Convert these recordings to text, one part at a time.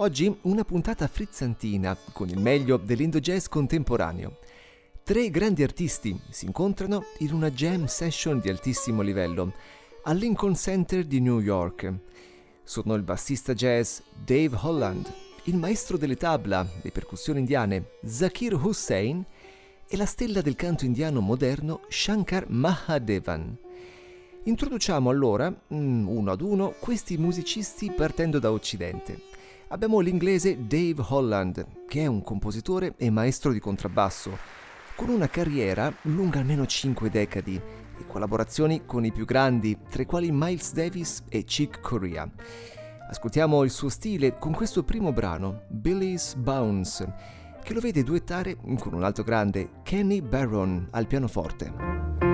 Oggi una puntata frizzantina con il meglio dell'indo jazz contemporaneo. Tre grandi artisti si incontrano in una jam session di altissimo livello al Lincoln Center di New York. Sono il bassista jazz Dave Holland, il maestro delle tabla, le percussioni indiane Zakir Hussain e la stella del canto indiano moderno Shankar Mahadevan. Introduciamo allora, mm, uno ad uno, questi musicisti partendo da Occidente. Abbiamo l'inglese Dave Holland, che è un compositore e maestro di contrabbasso, con una carriera lunga almeno 5 decadi e collaborazioni con i più grandi, tra i quali Miles Davis e Chick Corea. Ascoltiamo il suo stile con questo primo brano, Billy's Bounce, che lo vede duettare con un altro grande, Kenny Barron, al pianoforte.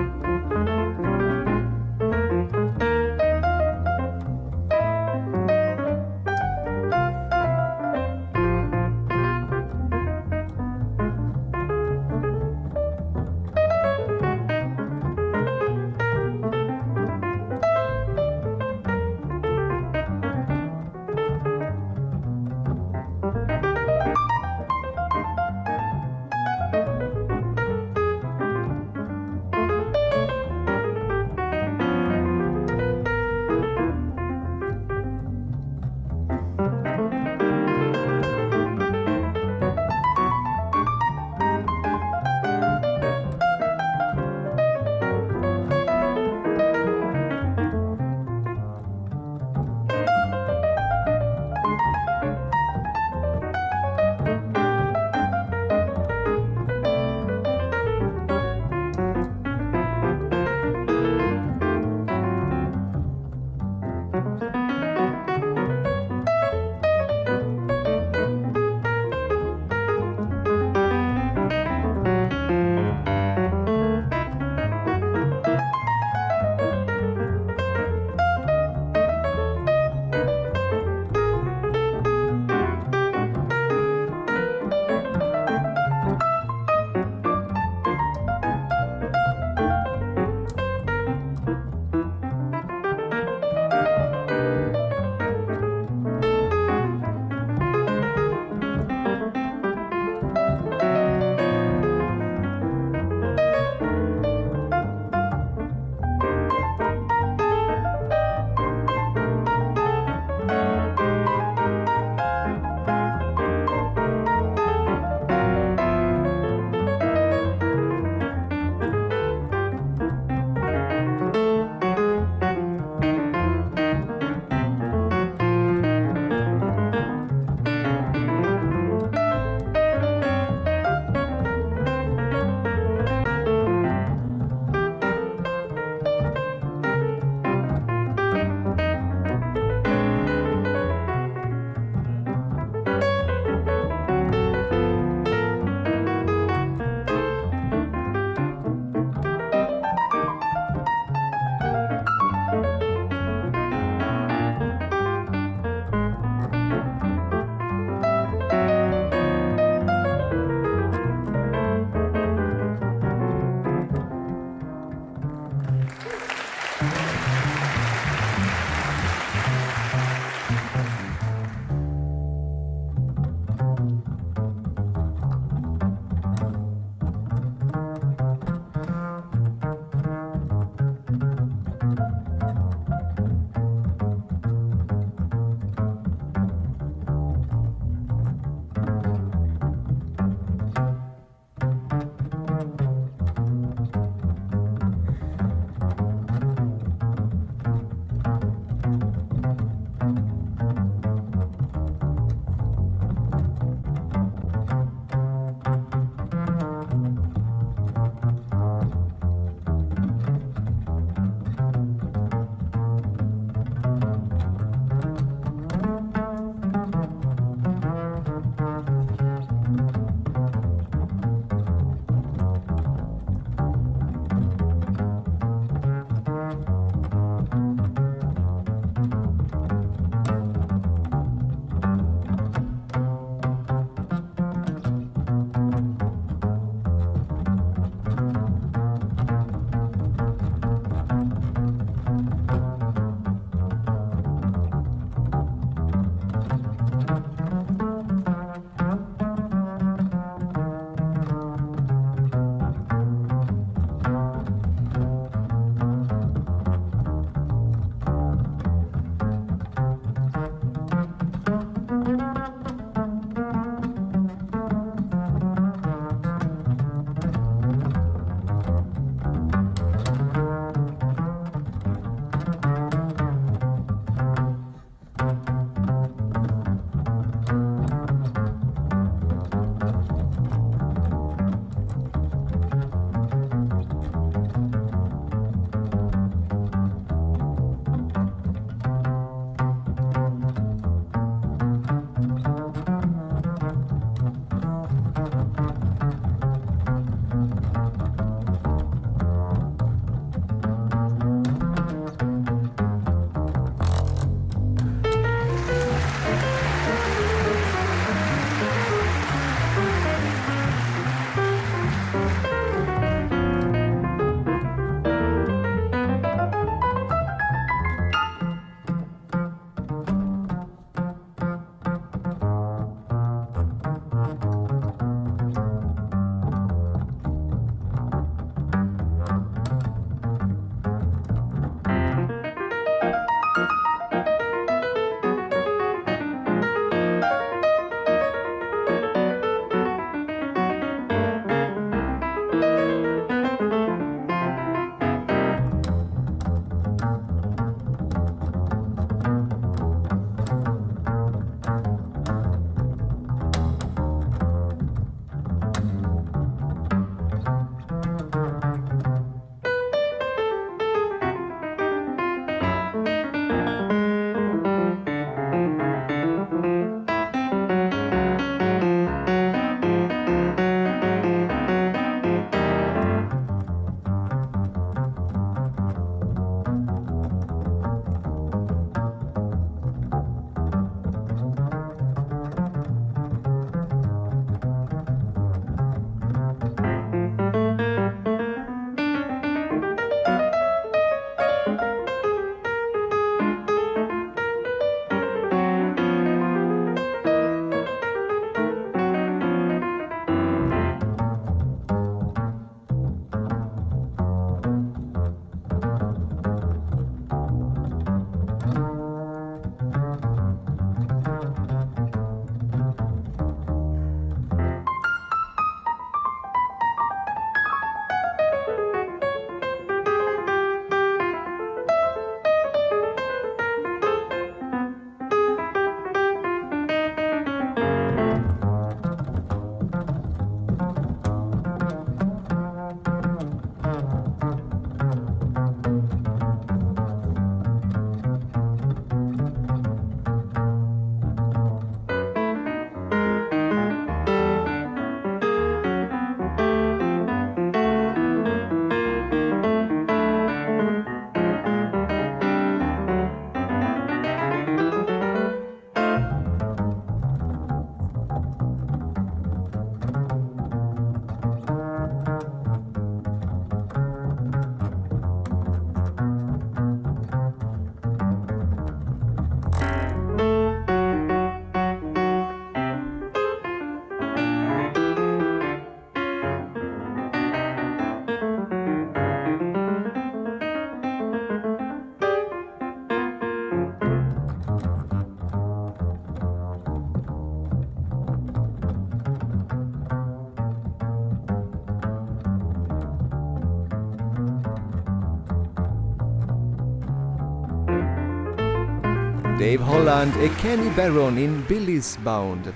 Dave Holland e Kenny Barron in Billy's Bound.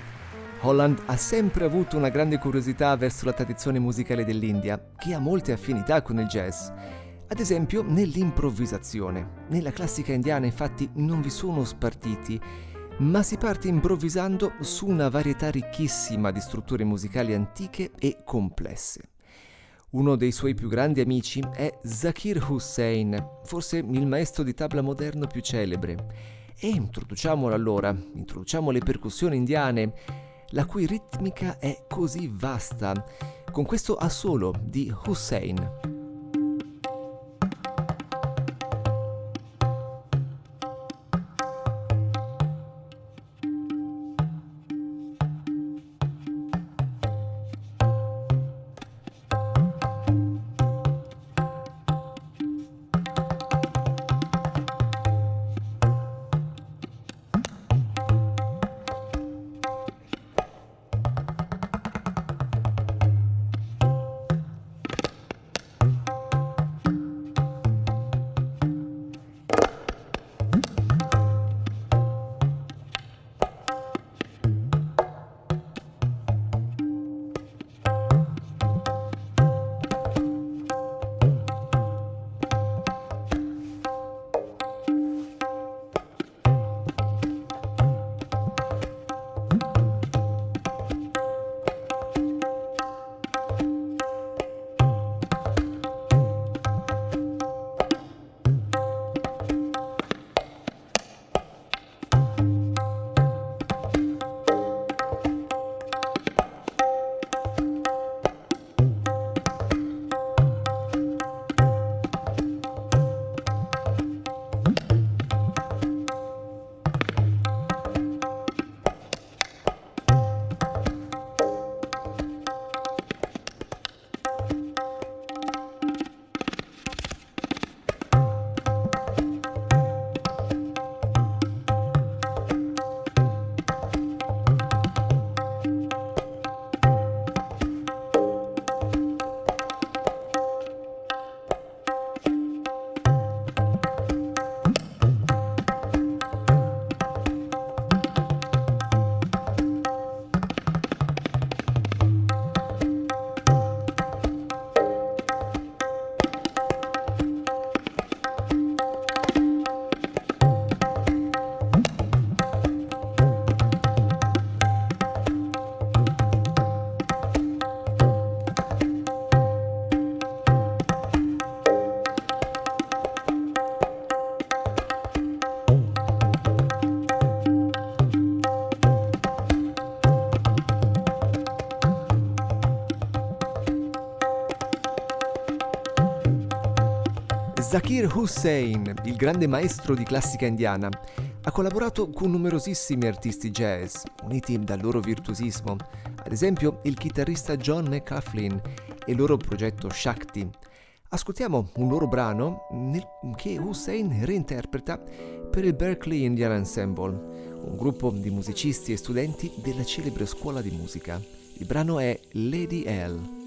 Holland ha sempre avuto una grande curiosità verso la tradizione musicale dell'India, che ha molte affinità con il jazz. Ad esempio nell'improvvisazione. Nella classica indiana infatti non vi sono spartiti, ma si parte improvvisando su una varietà ricchissima di strutture musicali antiche e complesse. Uno dei suoi più grandi amici è Zakir Hussain, forse il maestro di tabla moderno più celebre e introduciamolo allora, introduciamo le percussioni indiane, la cui ritmica è così vasta, con questo assolo di Hussein. Zakir Hussain, il grande maestro di classica indiana, ha collaborato con numerosissimi artisti jazz, uniti dal loro virtuosismo, ad esempio il chitarrista John McCaughlin e il loro progetto Shakti. Ascoltiamo un loro brano nel, che Hussein reinterpreta per il Berkeley Indian Ensemble, un gruppo di musicisti e studenti della celebre scuola di musica. Il brano è Lady L.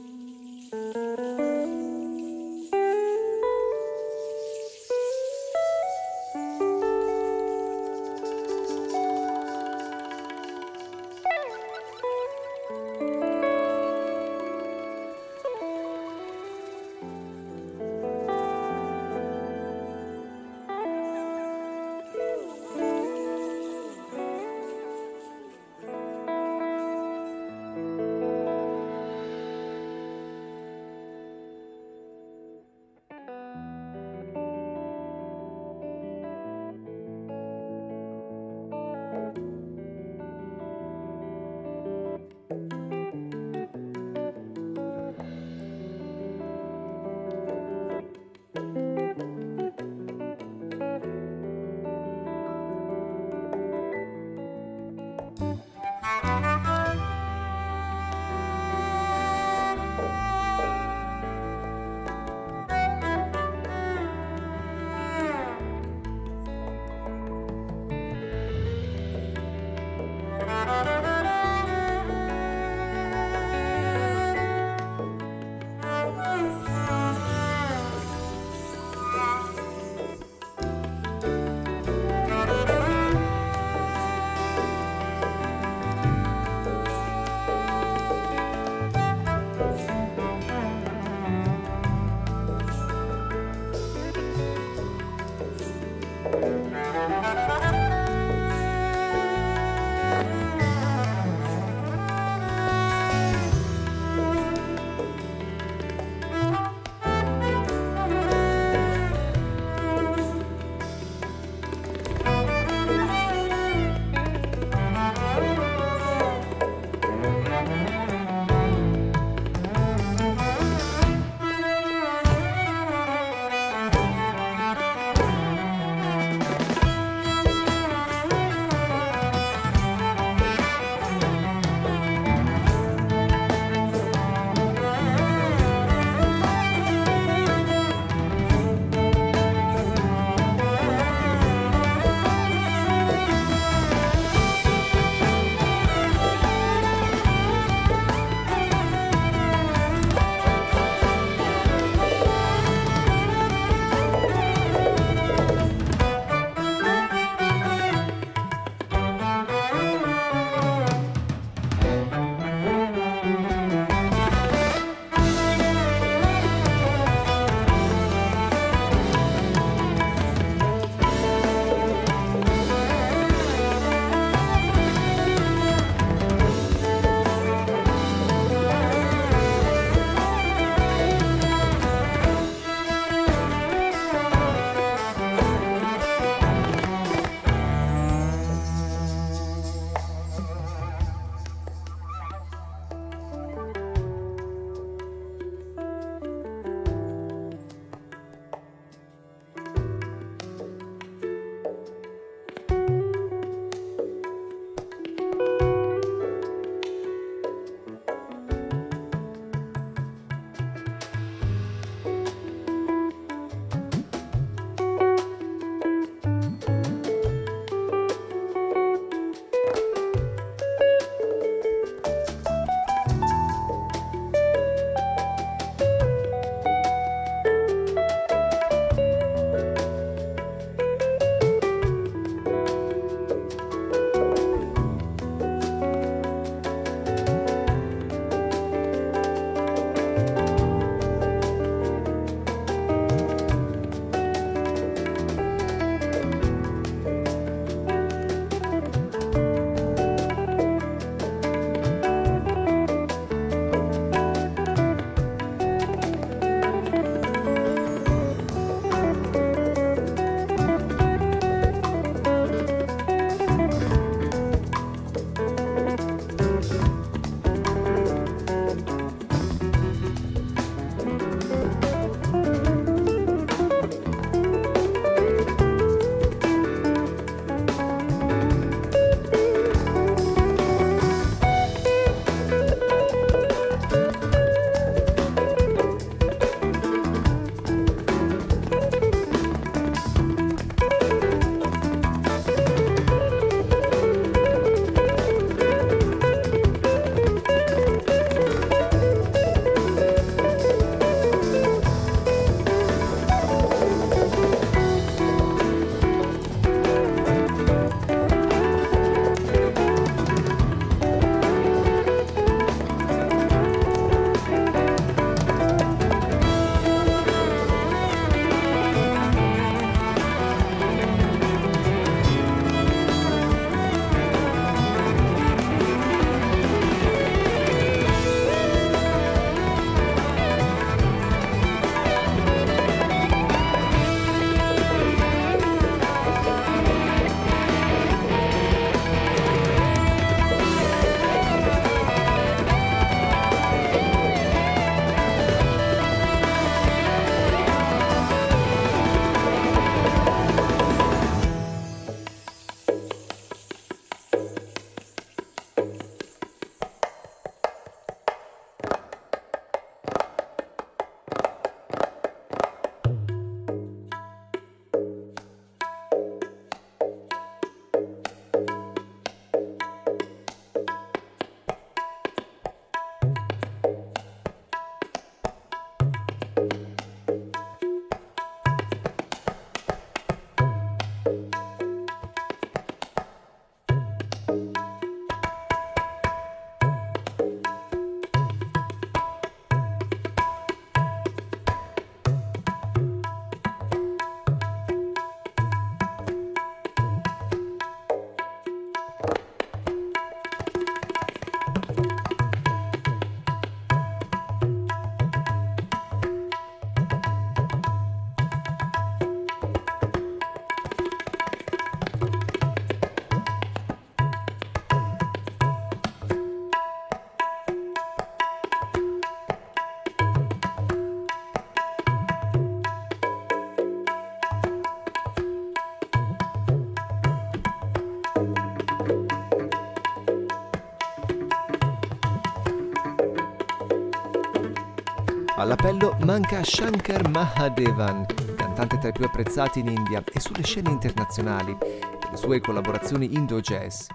manca Shankar Mahadevan, cantante tra i più apprezzati in India e sulle scene internazionali per le sue collaborazioni indo-jazz.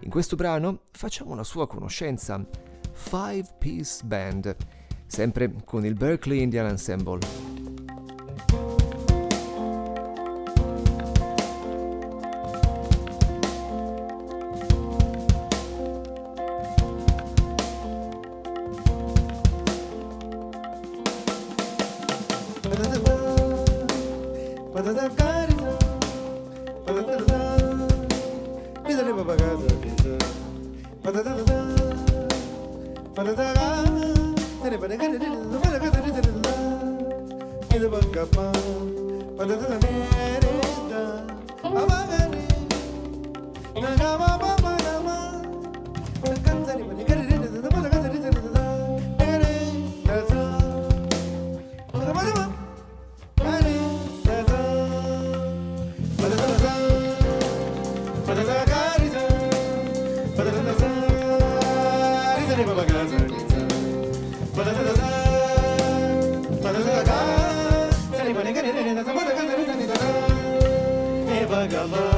In questo brano facciamo una sua conoscenza, Five Piece Band, sempre con il Berkeley Indian Ensemble. Bagala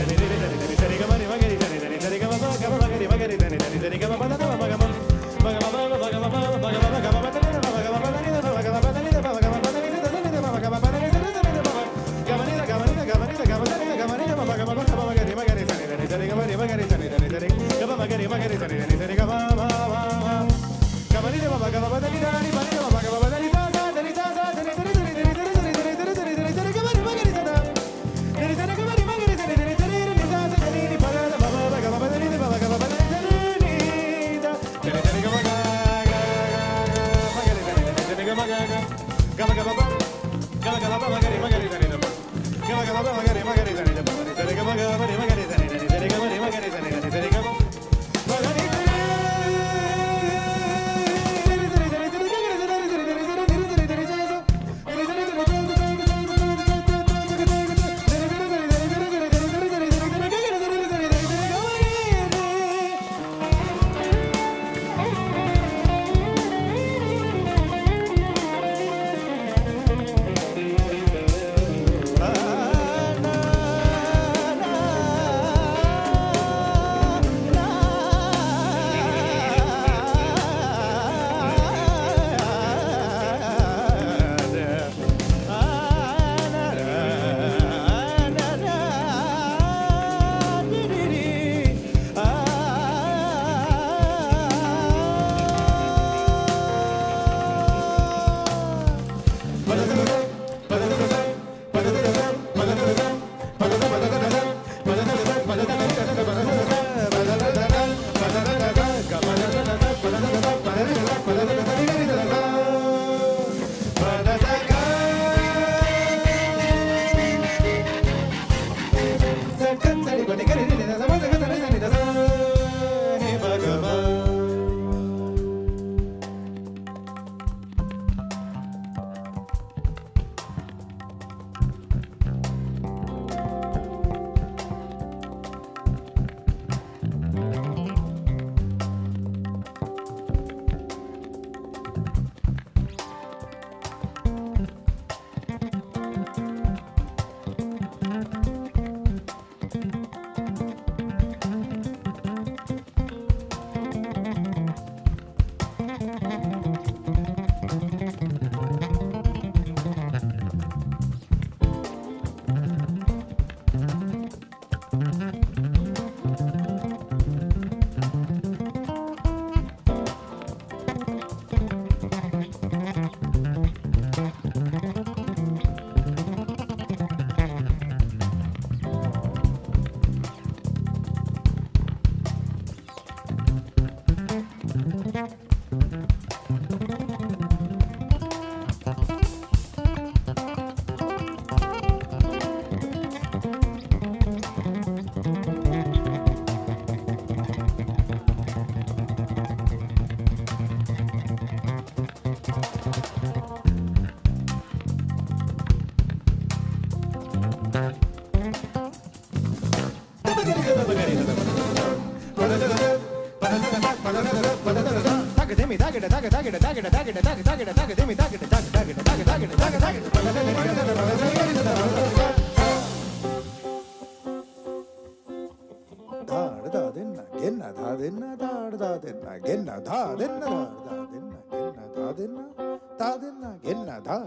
Thank you.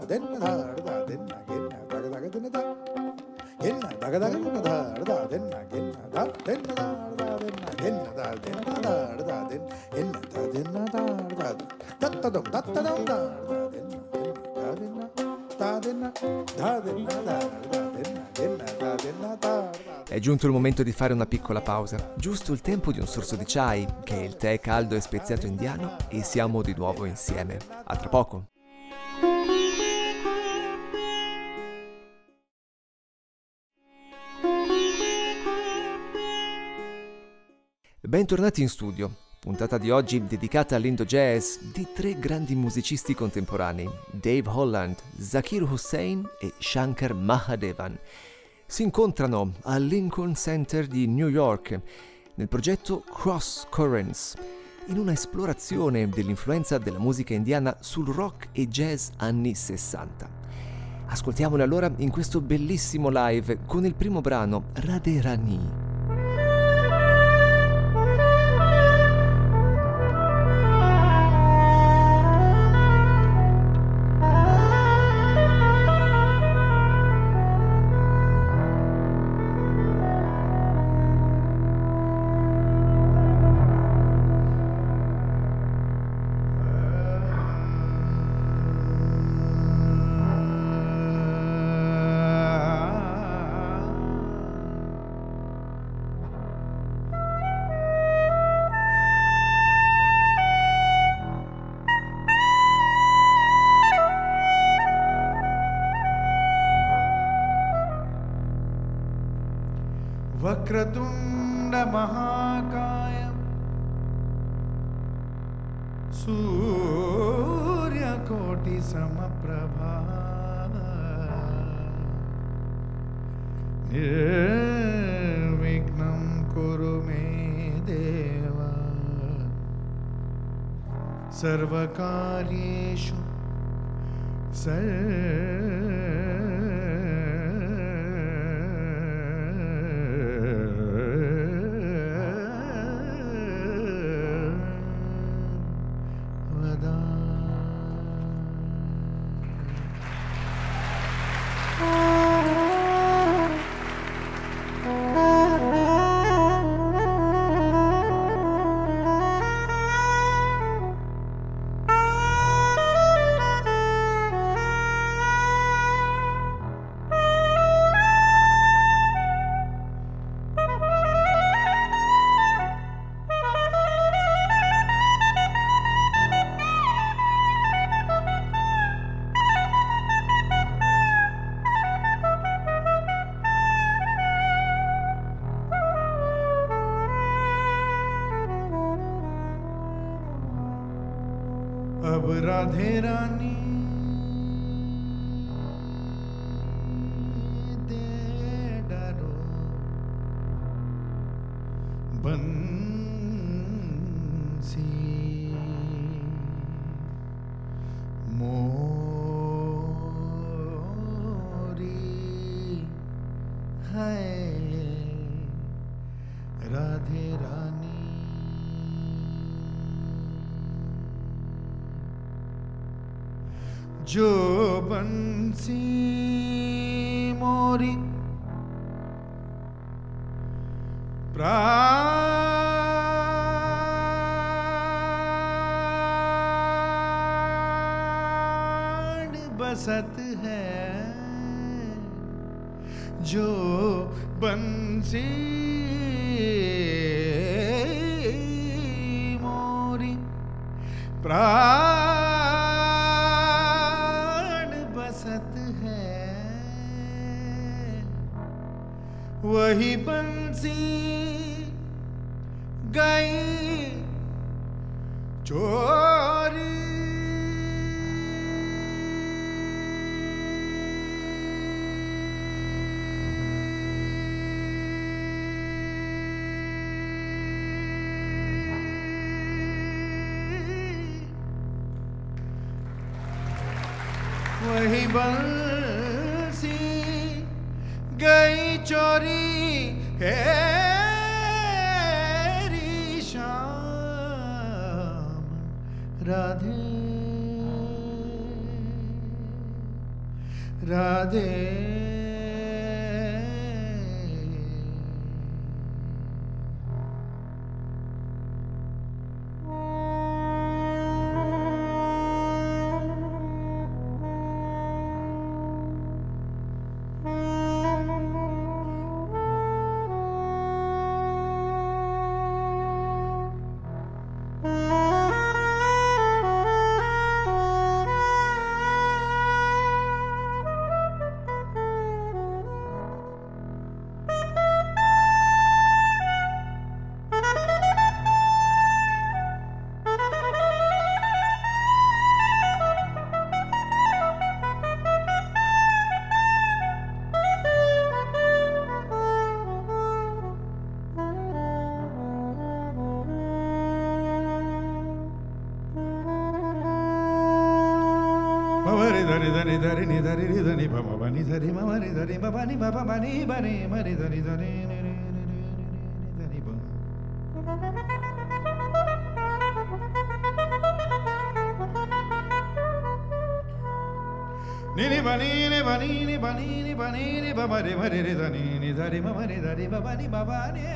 Then momento di fare una piccola pausa, giusto il tempo di un sorso di chai, che è il tè caldo e speziato indiano, e siamo di nuovo insieme. A tra poco. Bentornati in studio. Puntata di oggi dedicata all'indo jazz di tre grandi musicisti contemporanei, Dave Holland, Zakir Hussain e Shankar Mahadevan. Si incontrano al Lincoln Center di New York nel progetto Cross Currents, in una esplorazione dell'influenza della musica indiana sul rock e jazz anni 60. Ascoltiamole allora in questo bellissimo live con il primo brano Radhe वक्रतुण्डमहाकाय सूर्यकोटिसमप्रभा। निर्विघ्नं कुरु मे देव। सर्वकार्यु सर्व अब राधे जो बंसी मोरी। प्राण बसत है जो बंसी ధరి ని ధరి ని ధని భమ బని ధరి మమ ని ధరి మమ ని మమ బని బని మరి ధని ధని నిని బనీని బనీని బనీని బనీని బమరి మరి ధని ని ధరి మమ ని ధరి బబని బబానే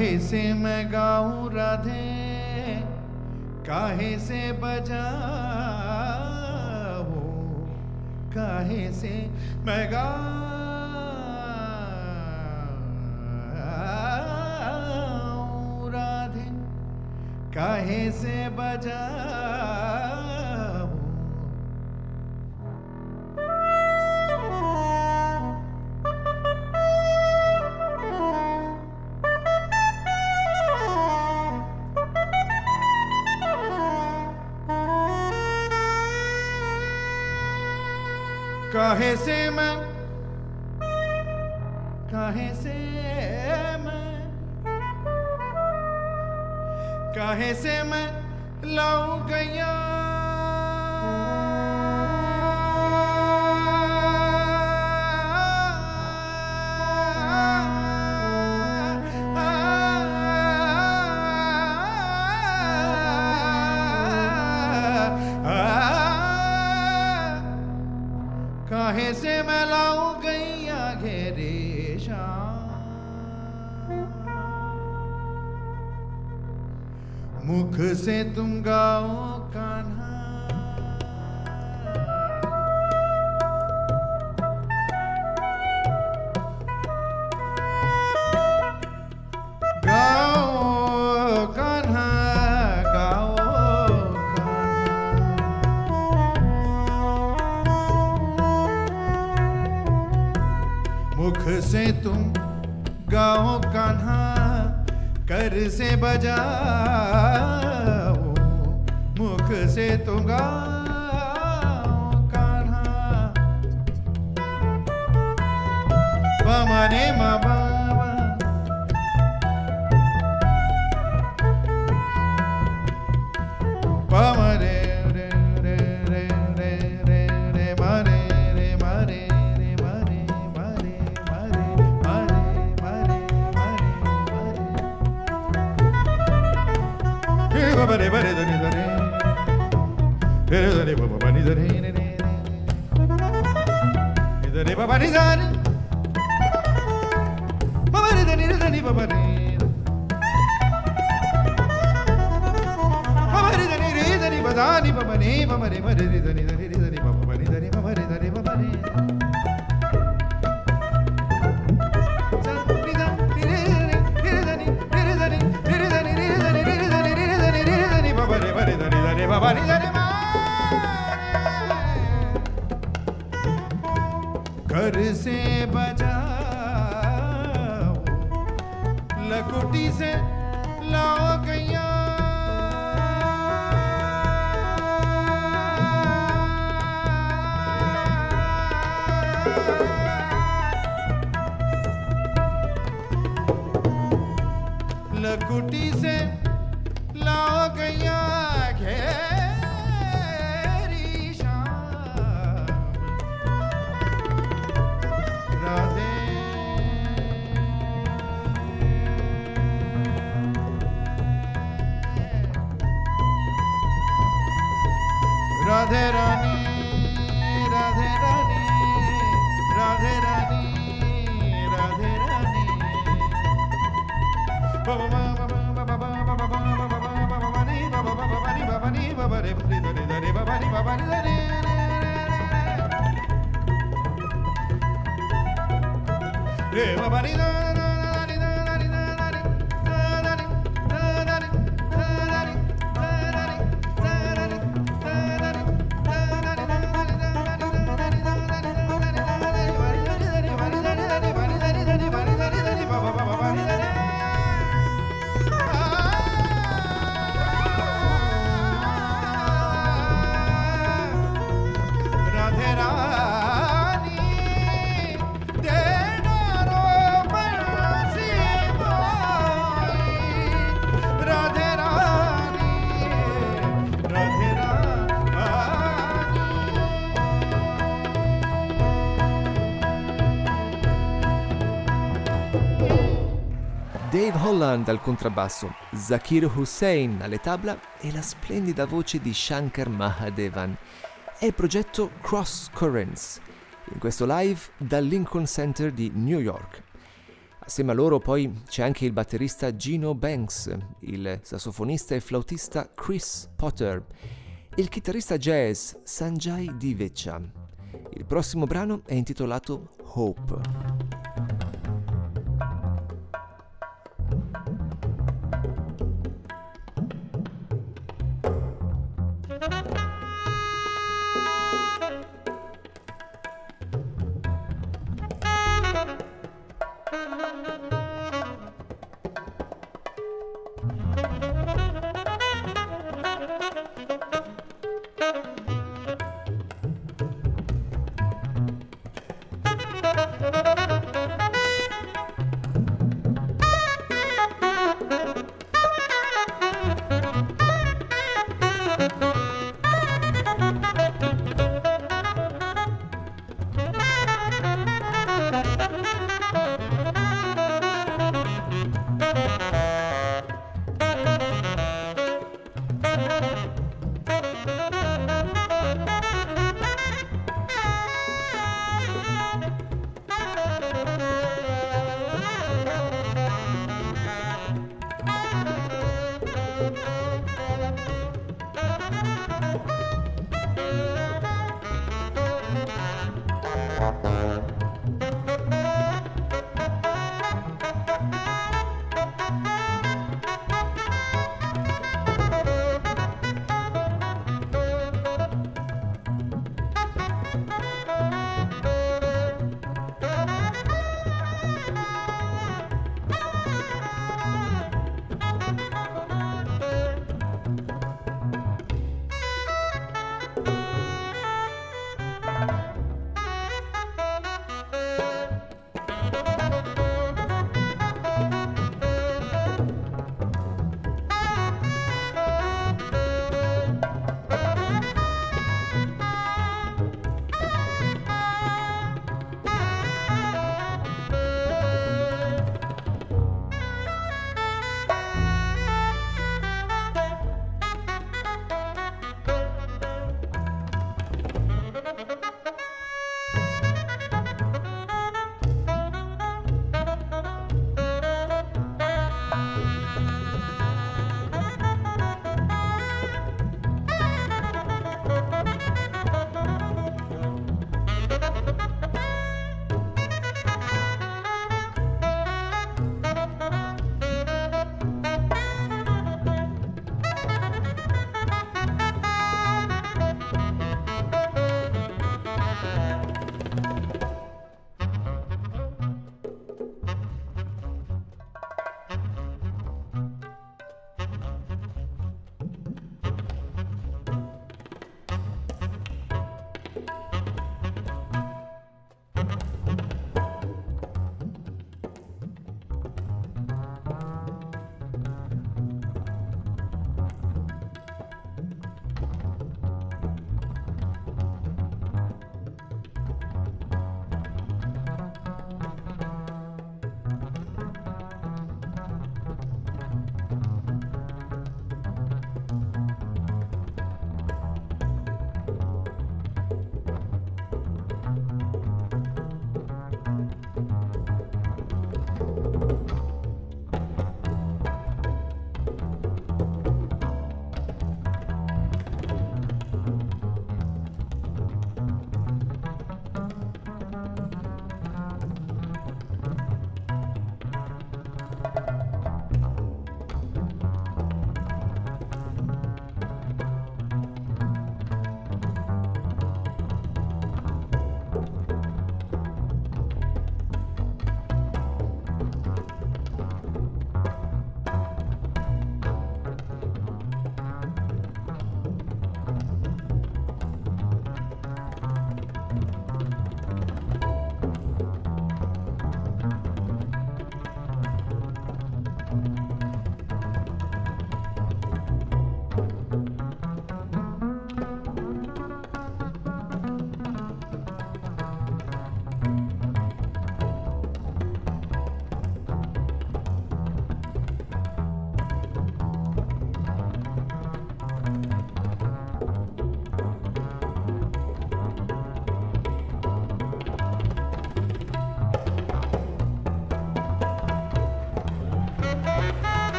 काहे से मैं गाऊं राधे? काहे से बजाओ? काहे से मैं गाऊं राधे? काहे से बजाओ? de barbaridad. Dave Holland al contrabbasso, Zakir Hussain alle tabla e la splendida voce di Shankar Mahadevan. È il progetto Cross Currents, in questo live dal Lincoln Center di New York. Assieme a loro poi c'è anche il batterista Gino Banks, il sassofonista e flautista Chris Potter il chitarrista jazz Sanjay Diveccia. Il prossimo brano è intitolato Hope.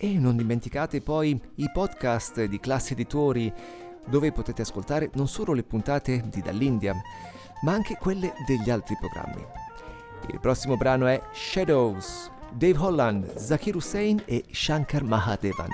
E non dimenticate poi i podcast di Classe Editori, dove potete ascoltare non solo le puntate di Dall'India, ma anche quelle degli altri programmi. Il prossimo brano è Shadows, Dave Holland, Zakir Hussain e Shankar Mahadevan.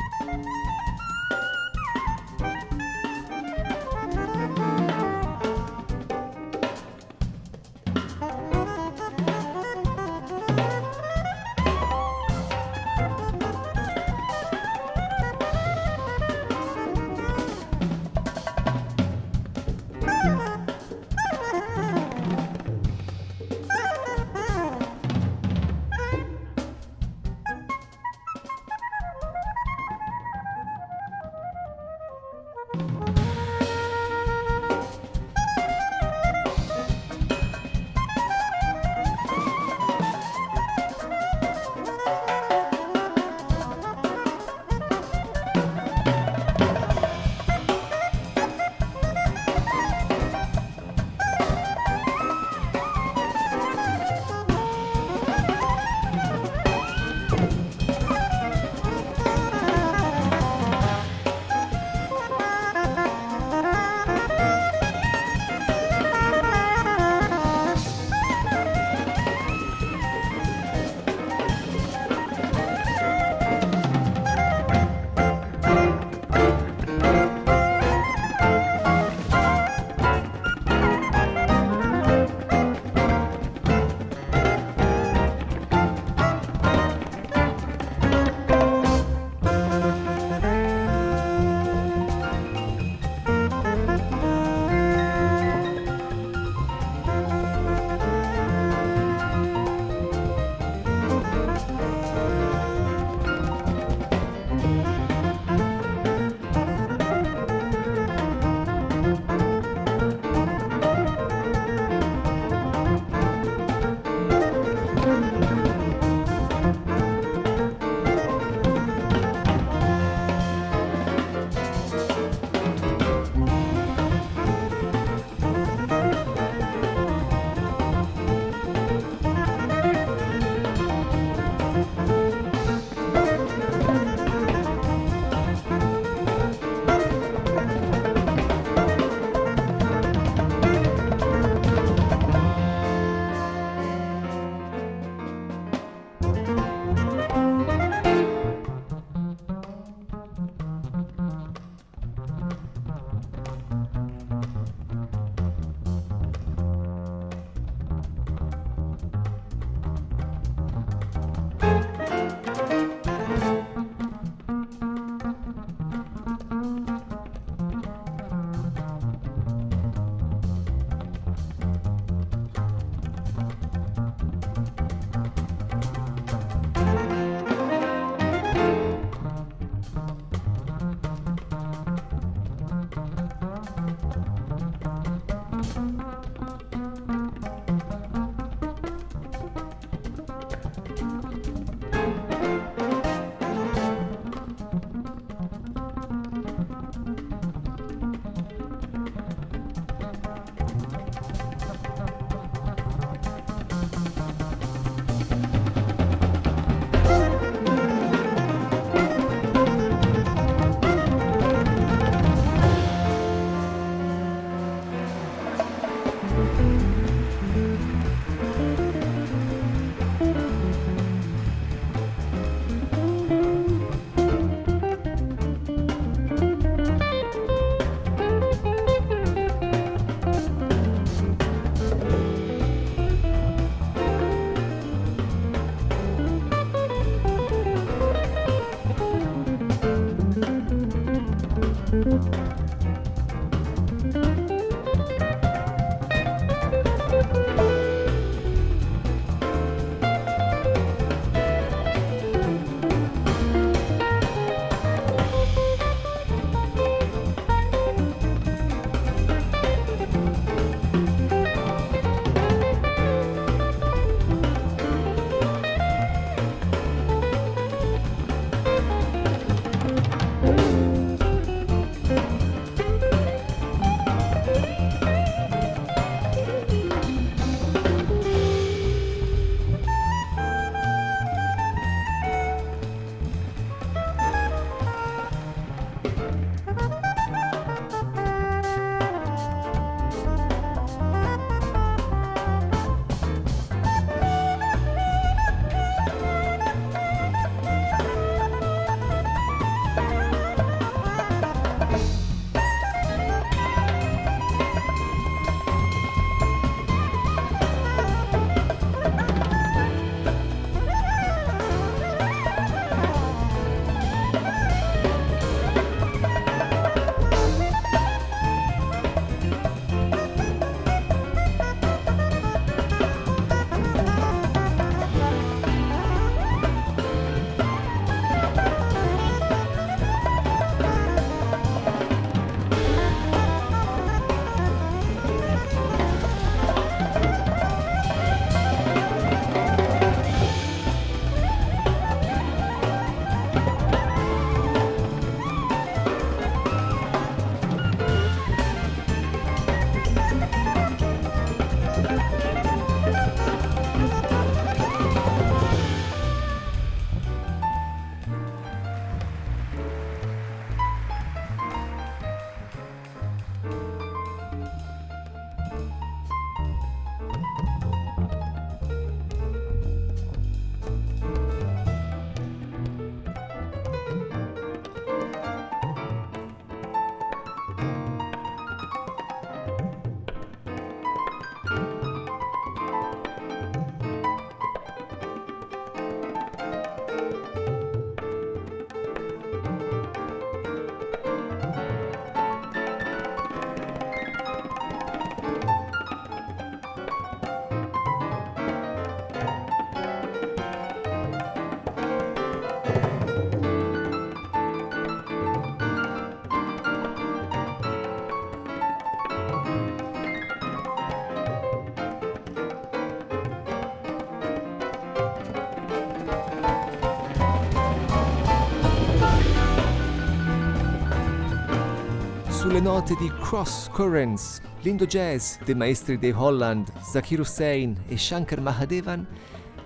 Note di Cross Currents, l'Indo Jazz dei maestri dei Holland, Zakir Hussain e Shankar Mahadevan,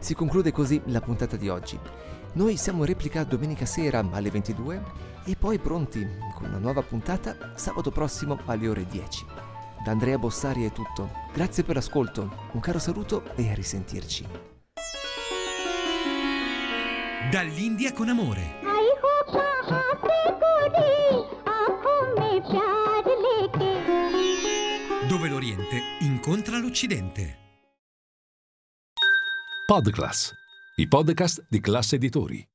si conclude così la puntata di oggi. Noi siamo in replica domenica sera alle 22 e poi pronti con una nuova puntata sabato prossimo alle ore 10. Da Andrea Bossari è tutto. Grazie per l'ascolto, un caro saluto e a risentirci. Dall'India con amore. Incontra l'Occidente. Podclass, i podcast di classe editori.